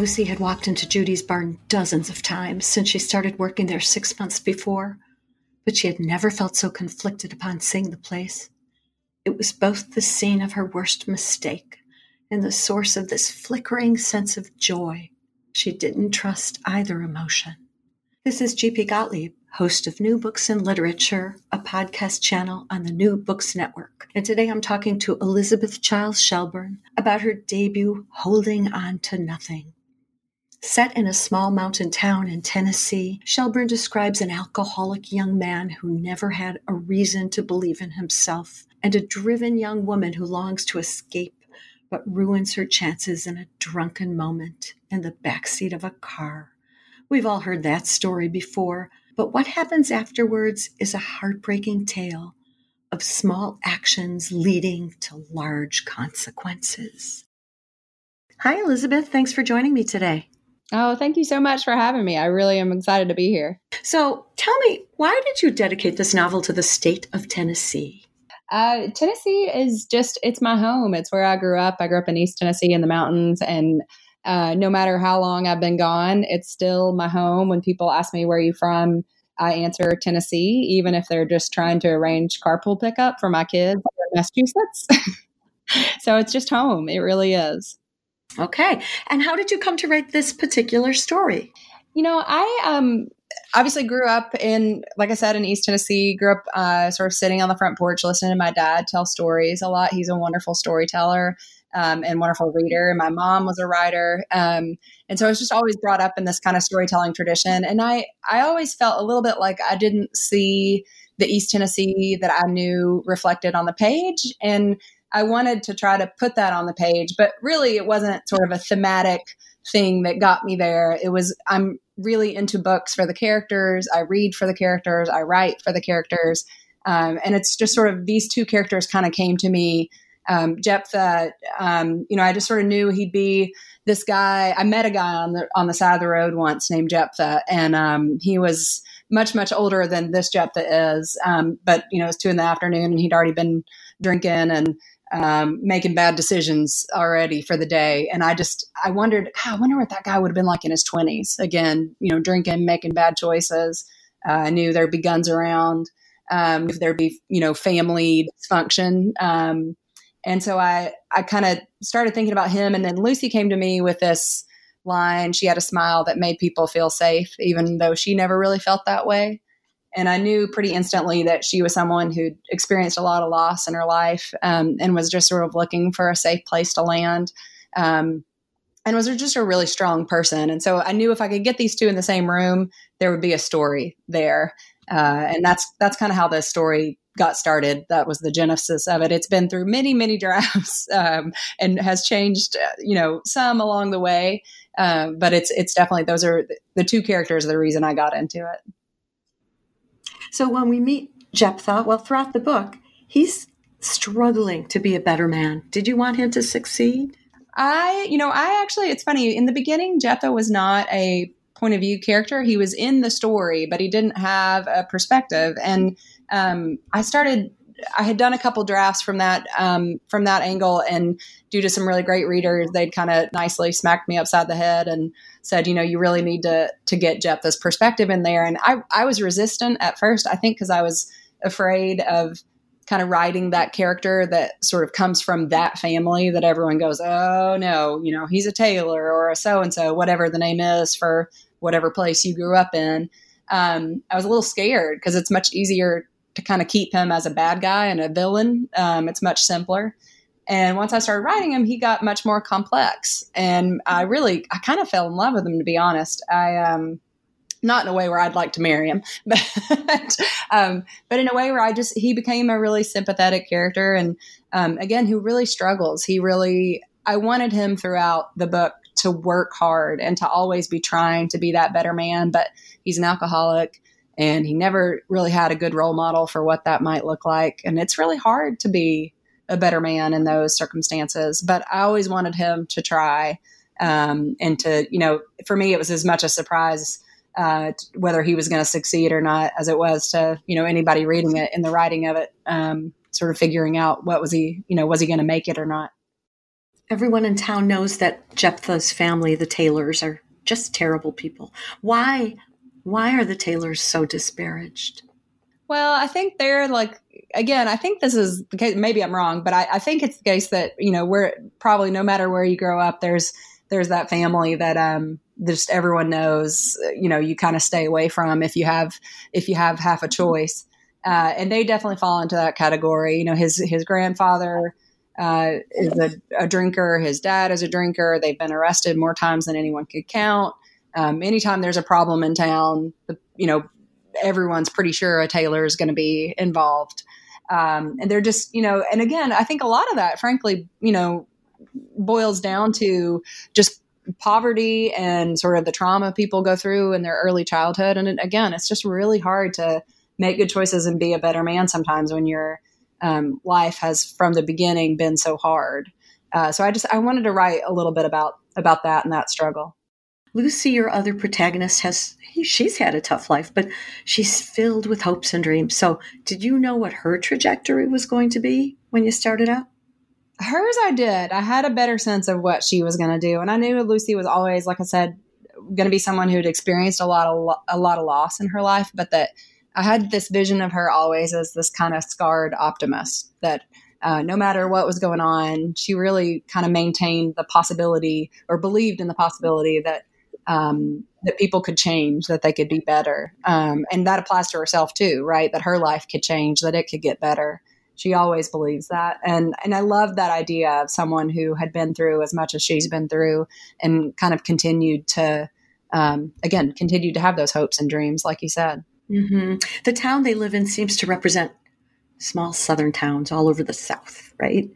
Lucy had walked into Judy's barn dozens of times since she started working there six months before, but she had never felt so conflicted upon seeing the place. It was both the scene of her worst mistake and the source of this flickering sense of joy. She didn't trust either emotion. This is G.P. Gottlieb, host of New Books in Literature, a podcast channel on the New Books Network. And today I'm talking to Elizabeth Chiles Shelburne about her debut, Holding On to Nothing. Set in a small mountain town in Tennessee, Shelburne describes an alcoholic young man who never had a reason to believe in himself and a driven young woman who longs to escape but ruins her chances in a drunken moment in the backseat of a car. We've all heard that story before, but what happens afterwards is a heartbreaking tale of small actions leading to large consequences. Hi, Elizabeth. Thanks for joining me today. Oh, thank you so much for having me. I really am excited to be here. So, tell me, why did you dedicate this novel to the state of Tennessee? Uh, Tennessee is just, it's my home. It's where I grew up. I grew up in East Tennessee in the mountains. And uh, no matter how long I've been gone, it's still my home. When people ask me, where are you from? I answer Tennessee, even if they're just trying to arrange carpool pickup for my kids in Massachusetts. so it's just home. It really is. Okay. And how did you come to write this particular story? You know, I um obviously grew up in like I said in East Tennessee, grew up uh, sort of sitting on the front porch listening to my dad tell stories a lot. He's a wonderful storyteller. Um, and wonderful reader. And My mom was a writer, um, and so I was just always brought up in this kind of storytelling tradition. And I, I always felt a little bit like I didn't see the East Tennessee that I knew reflected on the page, and I wanted to try to put that on the page, but really it wasn't sort of a thematic thing that got me there. It was, I'm really into books for the characters. I read for the characters. I write for the characters. Um, and it's just sort of these two characters kind of came to me. Um, Jephthah, um, you know, I just sort of knew he'd be this guy. I met a guy on the on the side of the road once named Jephthah, and um, he was much much older than this Jephthah is. Um, but you know, it was two in the afternoon, and he'd already been drinking and um, making bad decisions already for the day. And I just, I wondered, I wonder what that guy would have been like in his 20s. Again, you know, drinking, making bad choices. Uh, I knew there'd be guns around, um, if there'd be, you know, family dysfunction. Um, and so I, I kind of started thinking about him. And then Lucy came to me with this line. She had a smile that made people feel safe, even though she never really felt that way. And I knew pretty instantly that she was someone who'd experienced a lot of loss in her life um, and was just sort of looking for a safe place to land. Um, and was just a really strong person. And so I knew if I could get these two in the same room, there would be a story there. Uh, and that's that's kind of how this story got started. That was the genesis of it. It's been through many, many drafts um, and has changed, uh, you know, some along the way. Um, but it's it's definitely those are the two characters. the reason I got into it. So when we meet Jephthah, well, throughout the book, he's struggling to be a better man. Did you want him to succeed? I, you know, I actually, it's funny. In the beginning, Jephthah was not a point of view character. He was in the story, but he didn't have a perspective. And um, I started I had done a couple drafts from that um, from that angle, and due to some really great readers, they'd kind of nicely smacked me upside the head and said, you know, you really need to to get Jephthah's perspective in there. And I I was resistant at first, I think, because I was afraid of kind of writing that character that sort of comes from that family that everyone goes, oh no, you know, he's a Taylor or a so and so, whatever the name is for whatever place you grew up in. Um, I was a little scared because it's much easier to kind of keep him as a bad guy and a villain. Um, it's much simpler. And once I started writing him, he got much more complex. And I really, I kind of fell in love with him, to be honest. I, um, not in a way where I'd like to marry him, but, um, but in a way where I just, he became a really sympathetic character. And, um, again, who really struggles. He really, I wanted him throughout the book to work hard and to always be trying to be that better man. But he's an alcoholic and he never really had a good role model for what that might look like. And it's really hard to be a better man in those circumstances. But I always wanted him to try. Um, and to, you know, for me, it was as much a surprise uh, whether he was going to succeed or not as it was to, you know, anybody reading it in the writing of it, um, sort of figuring out what was he, you know, was he going to make it or not. Everyone in town knows that Jephthah's family, the Taylors, are just terrible people. Why why are the Taylors so disparaged? Well, I think they're like again, I think this is the case maybe I'm wrong, but I, I think it's the case that, you know, we're probably no matter where you grow up, there's there's that family that um just everyone knows, you know, you kind of stay away from if you have if you have half a choice. Uh, and they definitely fall into that category. You know, his his grandfather uh, is a, a, drinker. His dad is a drinker. They've been arrested more times than anyone could count. Um, anytime there's a problem in town, you know, everyone's pretty sure a Taylor is going to be involved. Um, and they're just, you know, and again, I think a lot of that, frankly, you know, boils down to just poverty and sort of the trauma people go through in their early childhood. And again, it's just really hard to make good choices and be a better man sometimes when your um, life has from the beginning been so hard. Uh, so I just I wanted to write a little bit about about that and that struggle. Lucy, your other protagonist, has she's had a tough life, but she's filled with hopes and dreams. So, did you know what her trajectory was going to be when you started out? Hers, I did. I had a better sense of what she was going to do, and I knew Lucy was always, like I said, going to be someone who'd experienced a lot of a lot of loss in her life, but that I had this vision of her always as this kind of scarred optimist that uh, no matter what was going on, she really kind of maintained the possibility or believed in the possibility that um, that people could change, that they could be better. Um, and that applies to herself too, right? That her life could change, that it could get better. She always believes that. And, and I love that idea of someone who had been through as much as she's been through and kind of continued to, um, again, continued to have those hopes and dreams, like you said. Mm-hmm. The town they live in seems to represent small southern towns all over the South, right?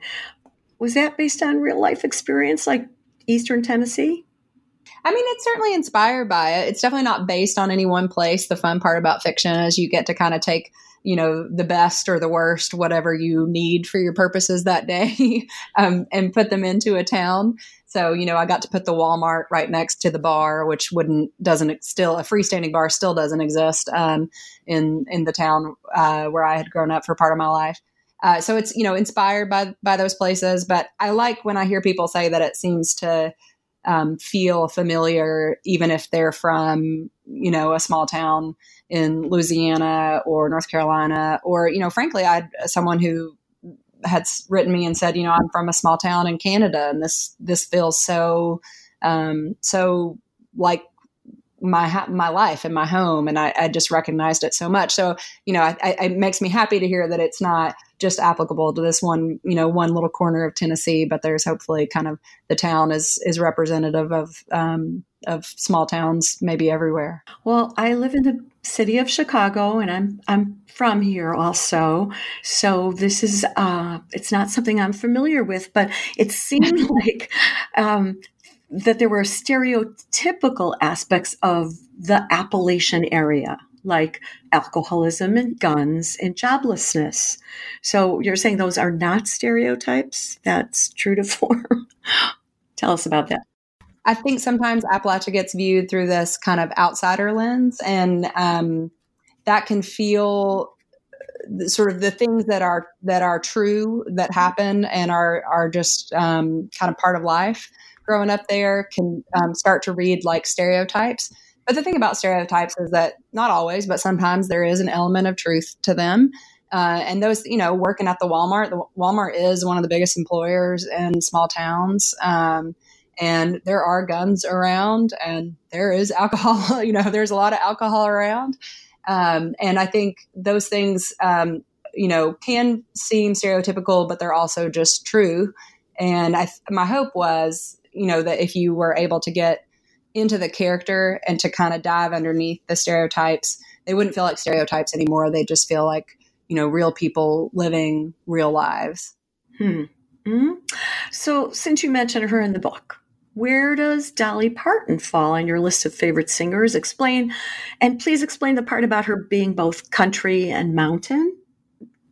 Was that based on real life experience like Eastern Tennessee? I mean, it's certainly inspired by it. It's definitely not based on any one place. The fun part about fiction is you get to kind of take, you know, the best or the worst, whatever you need for your purposes that day, um, and put them into a town. So, you know, I got to put the Walmart right next to the bar, which wouldn't doesn't still a freestanding bar still doesn't exist um, in in the town uh, where I had grown up for part of my life. Uh, so it's you know inspired by by those places, but I like when I hear people say that it seems to um, feel familiar, even if they're from, you know, a small town in Louisiana or North Carolina, or, you know, frankly, I had someone who had written me and said, you know, I'm from a small town in Canada, and this this feels so um, so like my my life and my home, and I, I, just recognized it so much. So you know, I, I, it makes me happy to hear that it's not just applicable to this one you know one little corner of Tennessee, but there's hopefully kind of the town is is representative of um, of small towns maybe everywhere. Well, I live in the city of Chicago, and I'm I'm from here also. So this is uh, it's not something I'm familiar with, but it seemed like um, that there were stereotypical aspects of the Appalachian area, like alcoholism and guns and joblessness. So you're saying those are not stereotypes? That's true to form. Tell us about that. I think sometimes Appalachia gets viewed through this kind of outsider lens, and um, that can feel uh, sort of the things that are that are true that happen and are are just um, kind of part of life growing up there can um, start to read like stereotypes. But the thing about stereotypes is that not always, but sometimes there is an element of truth to them. Uh, and those, you know, working at the Walmart, the Walmart is one of the biggest employers in small towns. Um, and there are guns around and there is alcohol, you know, there's a lot of alcohol around. Um, and I think those things, um, you know, can seem stereotypical, but they're also just true. And I, my hope was you know, that if you were able to get into the character and to kind of dive underneath the stereotypes, they wouldn't feel like stereotypes anymore. They just feel like, you know, real people living real lives. Hmm. Mm-hmm. So, since you mentioned her in the book, where does Dolly Parton fall on your list of favorite singers? Explain, and please explain the part about her being both country and mountain.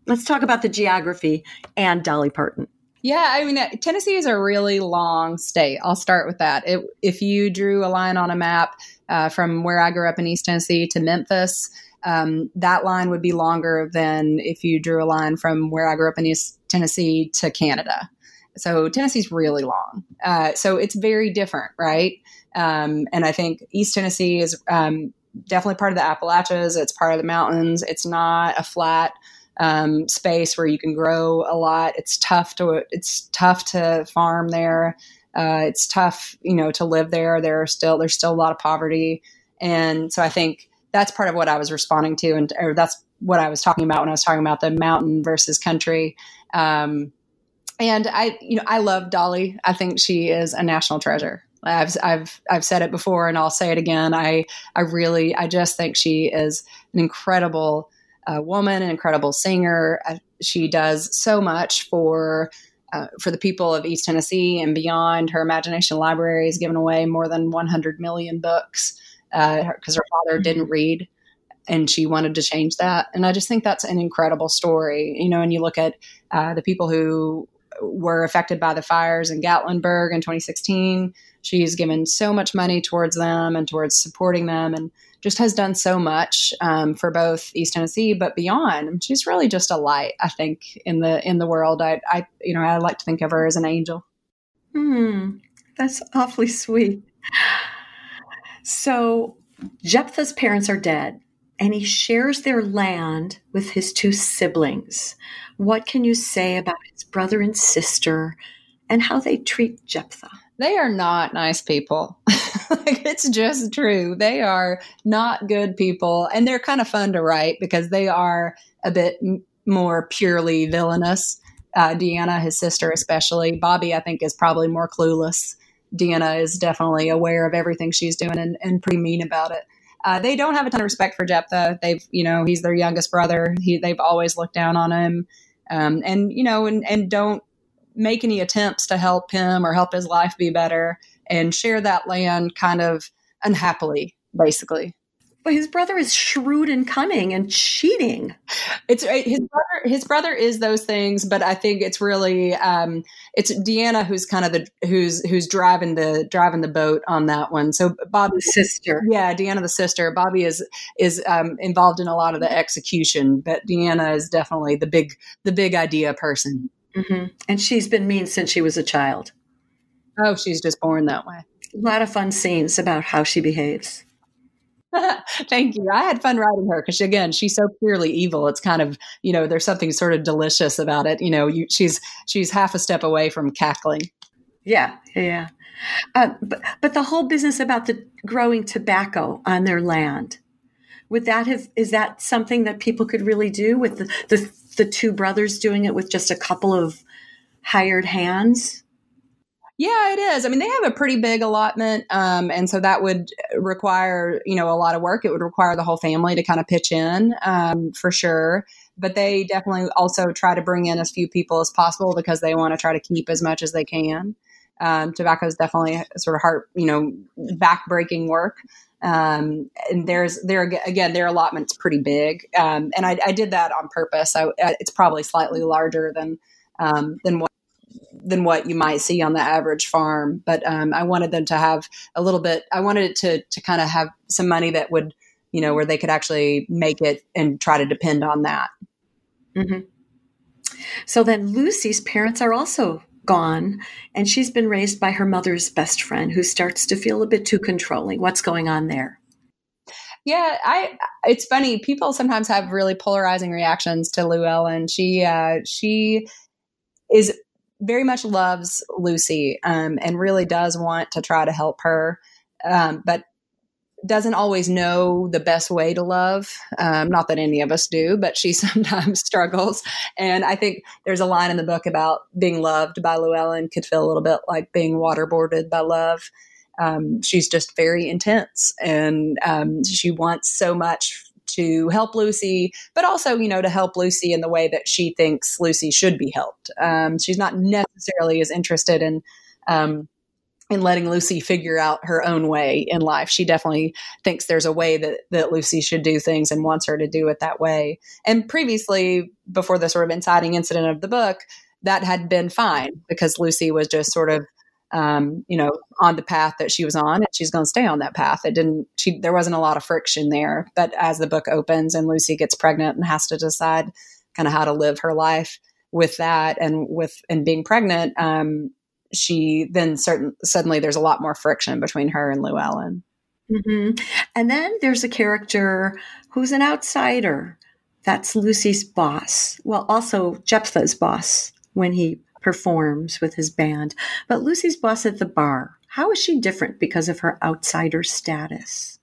Let's talk about the geography and Dolly Parton. Yeah, I mean, Tennessee is a really long state. I'll start with that. It, if you drew a line on a map uh, from where I grew up in East Tennessee to Memphis, um, that line would be longer than if you drew a line from where I grew up in East Tennessee to Canada. So Tennessee's really long. Uh, so it's very different, right? Um, and I think East Tennessee is um, definitely part of the Appalachians. It's part of the mountains. It's not a flat um, space where you can grow a lot. It's tough to it's tough to farm there. Uh, it's tough, you know, to live there. There are still there's still a lot of poverty, and so I think that's part of what I was responding to, and or that's what I was talking about when I was talking about the mountain versus country. Um, and I, you know, I love Dolly. I think she is a national treasure. I've, I've, I've said it before and I'll say it again. I, I really, I just think she is an incredible uh, woman, an incredible singer. Uh, she does so much for, uh, for the people of East Tennessee and beyond. Her Imagination Library has given away more than 100 million books because uh, her father mm-hmm. didn't read and she wanted to change that. And I just think that's an incredible story. You know, and you look at uh, the people who were affected by the fires in Gatlinburg in 2016. She's given so much money towards them and towards supporting them, and just has done so much um, for both East Tennessee but beyond. She's really just a light, I think, in the in the world. I, I you know, I like to think of her as an angel. Hmm, that's awfully sweet. So Jephthah's parents are dead, and he shares their land with his two siblings. What can you say about his brother and sister and how they treat Jephthah? They are not nice people. like it's just true. They are not good people. And they're kind of fun to write because they are a bit m- more purely villainous. Uh, Deanna, his sister, especially. Bobby, I think, is probably more clueless. Deanna is definitely aware of everything she's doing and, and pretty mean about it. Uh, they don't have a ton of respect for Jephthah. They've, you know, he's their youngest brother. He, they've always looked down on him um, and you know, and and don't make any attempts to help him or help his life be better, and share that land kind of unhappily, basically. But his brother is shrewd and cunning and cheating. It's his brother. His brother is those things, but I think it's really um, it's Deanna who's kind of the who's who's driving the driving the boat on that one. So Bobby's sister, yeah, Deanna the sister. Bobby is is um, involved in a lot of the execution, but Deanna is definitely the big the big idea person. Mm-hmm. And she's been mean since she was a child. Oh, she's just born that way. A lot of fun scenes about how she behaves. Thank you. I had fun writing her because again, she's so purely evil. It's kind of you know, there's something sort of delicious about it. You know, you, she's she's half a step away from cackling. Yeah, yeah. Uh, but but the whole business about the growing tobacco on their land would that have is that something that people could really do with the the, the two brothers doing it with just a couple of hired hands? Yeah, it is. I mean, they have a pretty big allotment, um, and so that would require you know a lot of work. It would require the whole family to kind of pitch in um, for sure. But they definitely also try to bring in as few people as possible because they want to try to keep as much as they can. Um, tobacco is definitely sort of heart, you know, backbreaking work. Um, and there's there again their allotment's pretty big, um, and I, I, did that on purpose. I, it's probably slightly larger than um, than what than what you might see on the average farm. But um, I wanted them to have a little bit. I wanted it to to kind of have some money that would, you know, where they could actually make it and try to depend on that. Mm-hmm. So then Lucy's parents are also gone, and she's been raised by her mother's best friend, who starts to feel a bit too controlling. What's going on there? Yeah, I. It's funny. People sometimes have really polarizing reactions to Llewellyn. She, uh, she is very much loves Lucy um, and really does want to try to help her, um, but doesn't always know the best way to love. Um, not that any of us do, but she sometimes struggles. And I think there's a line in the book about being loved by Llewellyn could feel a little bit like being waterboarded by love. Um, she's just very intense and um, she wants so much to help Lucy, but also, you know, to help Lucy in the way that she thinks Lucy should be helped. Um, she's not necessarily as interested in um, and letting Lucy figure out her own way in life. She definitely thinks there's a way that, that Lucy should do things and wants her to do it that way. And previously, before the sort of inciting incident of the book, that had been fine because Lucy was just sort of, um, you know, on the path that she was on, and she's going to stay on that path. It didn't. She there wasn't a lot of friction there. But as the book opens and Lucy gets pregnant and has to decide kind of how to live her life with that and with and being pregnant, um, she then certain suddenly there's a lot more friction between her and Llewellyn. Mm-hmm. And then there's a character who's an outsider. That's Lucy's boss. Well, also Jephthah's boss when he performs with his band. But Lucy's boss at the bar. How is she different because of her outsider status?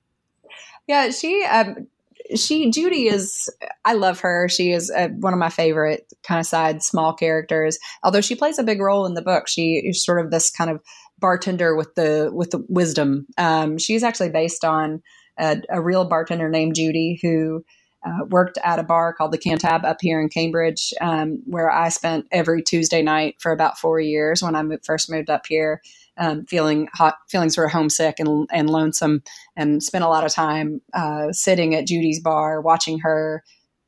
Yeah, she um, she Judy is I love her. She is a, one of my favorite kind of side small characters. Although she plays a big role in the book, she is sort of this kind of bartender with the with the wisdom. Um, she's actually based on a, a, real bartender named Judy who. Uh, worked at a bar called the Cantab up here in Cambridge, um, where I spent every Tuesday night for about four years when I moved, first moved up here um, feeling hot, feeling sort of homesick and, and lonesome, and spent a lot of time uh, sitting at Judy's bar, watching her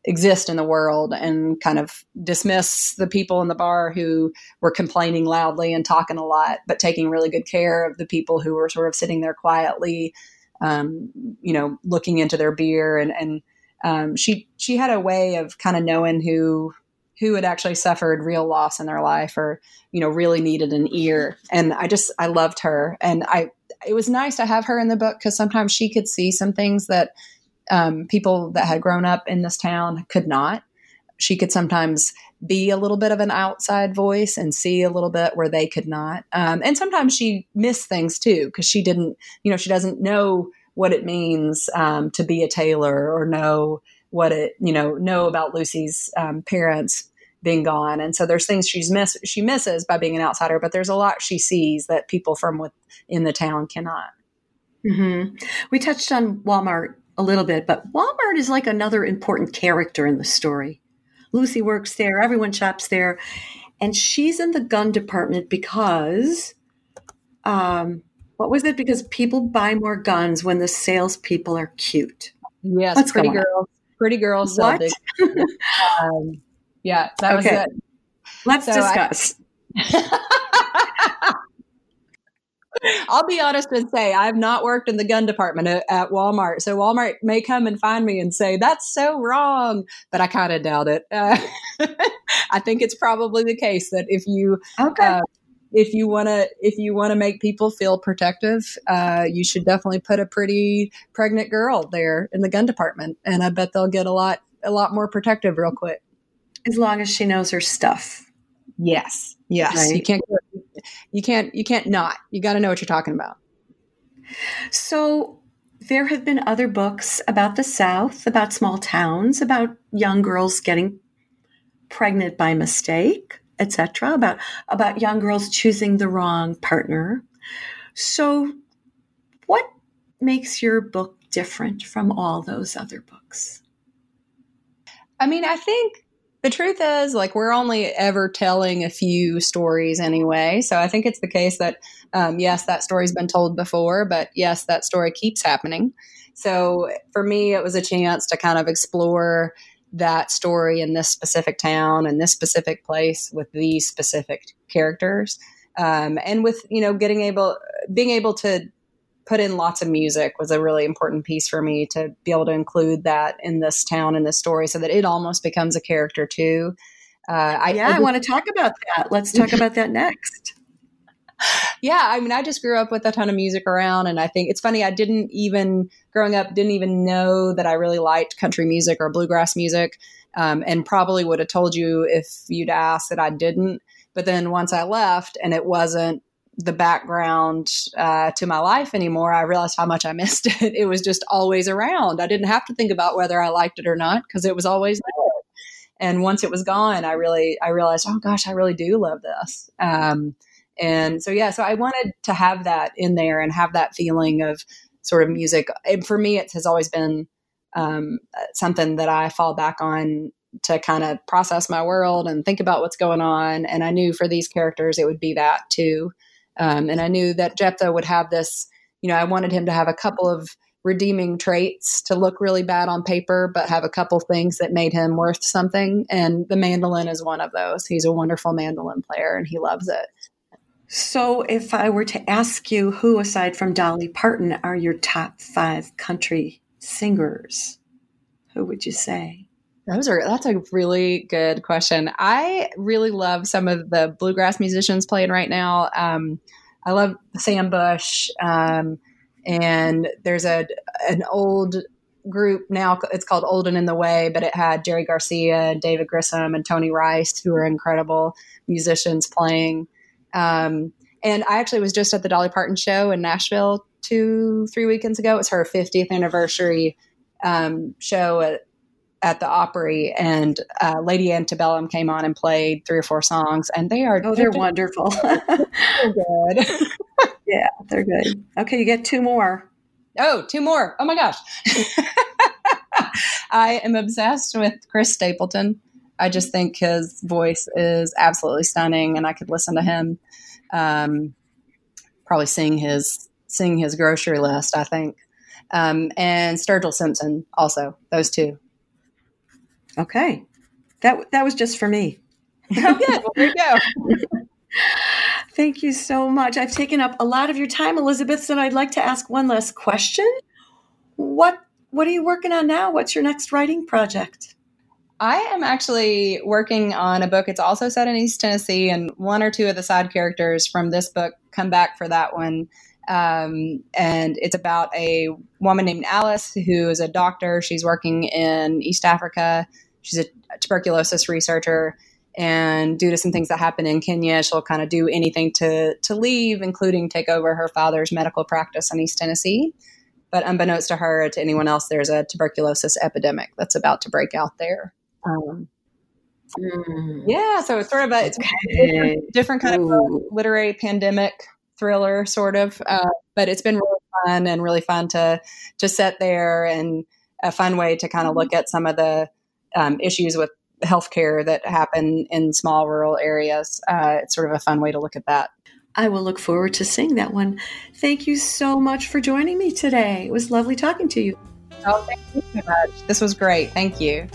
exist in the world and kind of dismiss the people in the bar who were complaining loudly and talking a lot, but taking really good care of the people who were sort of sitting there quietly, um, you know, looking into their beer. And, and um, she she had a way of kind of knowing who who had actually suffered real loss in their life or you know really needed an ear. And i just i loved her. And i it was nice to have her in the book because sometimes she could see some things that um, people that had grown up in this town could not. She could sometimes be a little bit of an outside voice and see a little bit where they could not. Um, and sometimes she missed things too because she didn't you know she doesn't know what it means um, to be a Taylor or know what it you know know about lucy's um, parents being gone. And so there's things she's miss she misses by being an outsider, but there's a lot she sees that people from within the town cannot. Mm-hmm. We touched on Walmart a little bit, but Walmart is like another important character in the story. Lucy works there, everyone shops there, and she's in the gun department because, um, what was it? Because people buy more guns when the salespeople are cute. Yes, What's pretty girls. Pretty girls. What? um, yeah, that okay. was it. Let's so discuss. I, I'll be honest and say I've not worked in the gun department at, at, Walmart, so Walmart may come and find me and say that's so wrong, but I kind of doubt it. Uh, I think it's probably the case that if you okay. Uh, if you want to if you want to make people feel protective, uh, you should definitely put a pretty pregnant girl there in the gun department, and I bet they'll get a lot a lot more protective real quick. As long as she knows her stuff. Yes. Yes. Right? You can't you can't you can't not. You got to know what you're talking about. So there have been other books about the South, about small towns, about young girls getting pregnant by mistake, etc., about about young girls choosing the wrong partner. So what makes your book different from all those other books? I mean, I think the truth is, like, we're only ever telling a few stories anyway. So I think it's the case that, um, yes, that story's been told before, but yes, that story keeps happening. So for me, it was a chance to kind of explore that story in this specific town and this specific place with these specific characters. Um, and with, you know, getting able, being able to put in lots of music was a really important piece for me to be able to include that in this town in this story so that it almost becomes a character too. Uh, I, yeah, I, I want to talk about that. Let's talk about that next. Yeah, I mean, I just grew up with a ton of music around, and I think it's funny. I didn't even growing up didn't even know that I really liked country music or bluegrass music, um, and probably would have told you if you'd asked that I didn't. But then once I left, and it wasn't the background uh, to my life anymore, I realized how much I missed it. It was just always around. I didn't have to think about whether I liked it or not because it was always there. And once it was gone, I really, I realized, oh gosh, I really do love this. Um, and so, yeah, so I wanted to have that in there and have that feeling of sort of music. And for me, it has always been um, something that I fall back on to kind of process my world and think about what's going on. And I knew for these characters, it would be that too. Um, and I knew that Jephthah would have this, you know, I wanted him to have a couple of redeeming traits to look really bad on paper, but have a couple things that made him worth something. And the mandolin is one of those. He's a wonderful mandolin player and he loves it. So, if I were to ask you who, aside from Dolly Parton, are your top five country singers, who would you say? Those are that's a really good question. I really love some of the bluegrass musicians playing right now. Um, I love Sam Bush, um, and there's a an old group now. It's called Old and in the Way, but it had Jerry Garcia, David Grisman, and Tony Rice, who are incredible musicians playing. Um, and I actually was just at the Dolly Parton show in Nashville two, three weekends ago. It was her 50th anniversary um, show at, at the Opry, and uh, Lady Antebellum came on and played three or four songs, and they are oh, they're, they're wonderful. they're good. yeah, they're good. Okay, you get two more. Oh, two more. Oh my gosh. I am obsessed with Chris Stapleton. I just think his voice is absolutely stunning, and I could listen to him um, probably sing his sing his grocery list. I think, um, and Sturgill Simpson also. Those two. Okay, that that was just for me. oh, good. Well, there you go. Thank you so much. I've taken up a lot of your time, Elizabeth, and I'd like to ask one last question. What what are you working on now? What's your next writing project? I am actually working on a book. It's also set in East Tennessee, and one or two of the side characters from this book come back for that one. Um, and it's about a woman named Alice who is a doctor. She's working in East Africa. She's a tuberculosis researcher, and due to some things that happen in Kenya, she'll kind of do anything to to leave, including take over her father's medical practice in East Tennessee. But unbeknownst to her, to anyone else, there's a tuberculosis epidemic that's about to break out there. Um, mm. Yeah, so it's sort of a it's different, different, kind Ooh. of literary pandemic thriller, sort of. Uh, but it's been really fun and really fun to to sit there and a fun way to kind of look at some of the um, issues with healthcare that happen in small rural areas. Uh, it's sort of a fun way to look at that. I will look forward to seeing that one. Thank you so much for joining me today. It was lovely talking to you. Oh, thank you so much. This was great. Thank you.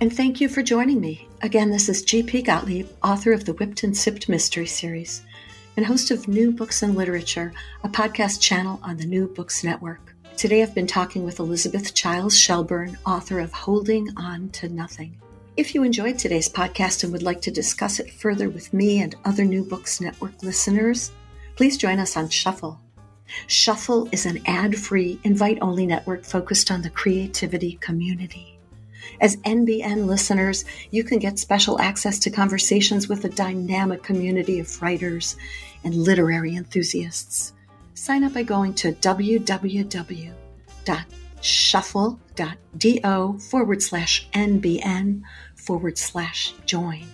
And thank you for joining me. Again, this is G.P. Gottlieb, author of the Whipped and Sipped Mystery Series, and host of New Books and Literature, a podcast channel on the New Books Network. Today I've been talking with Elizabeth Chiles Shelburne, author of Holding On to Nothing. If you enjoyed today's podcast and would like to discuss it further with me and other New Books Network listeners, please join us on Shuffle. Shuffle is an ad free, invite only network focused on the creativity community. As NBN listeners, you can get special access to conversations with a dynamic community of writers and literary enthusiasts. Sign up by going to www.shuffle.do forward slash NBN forward slash join.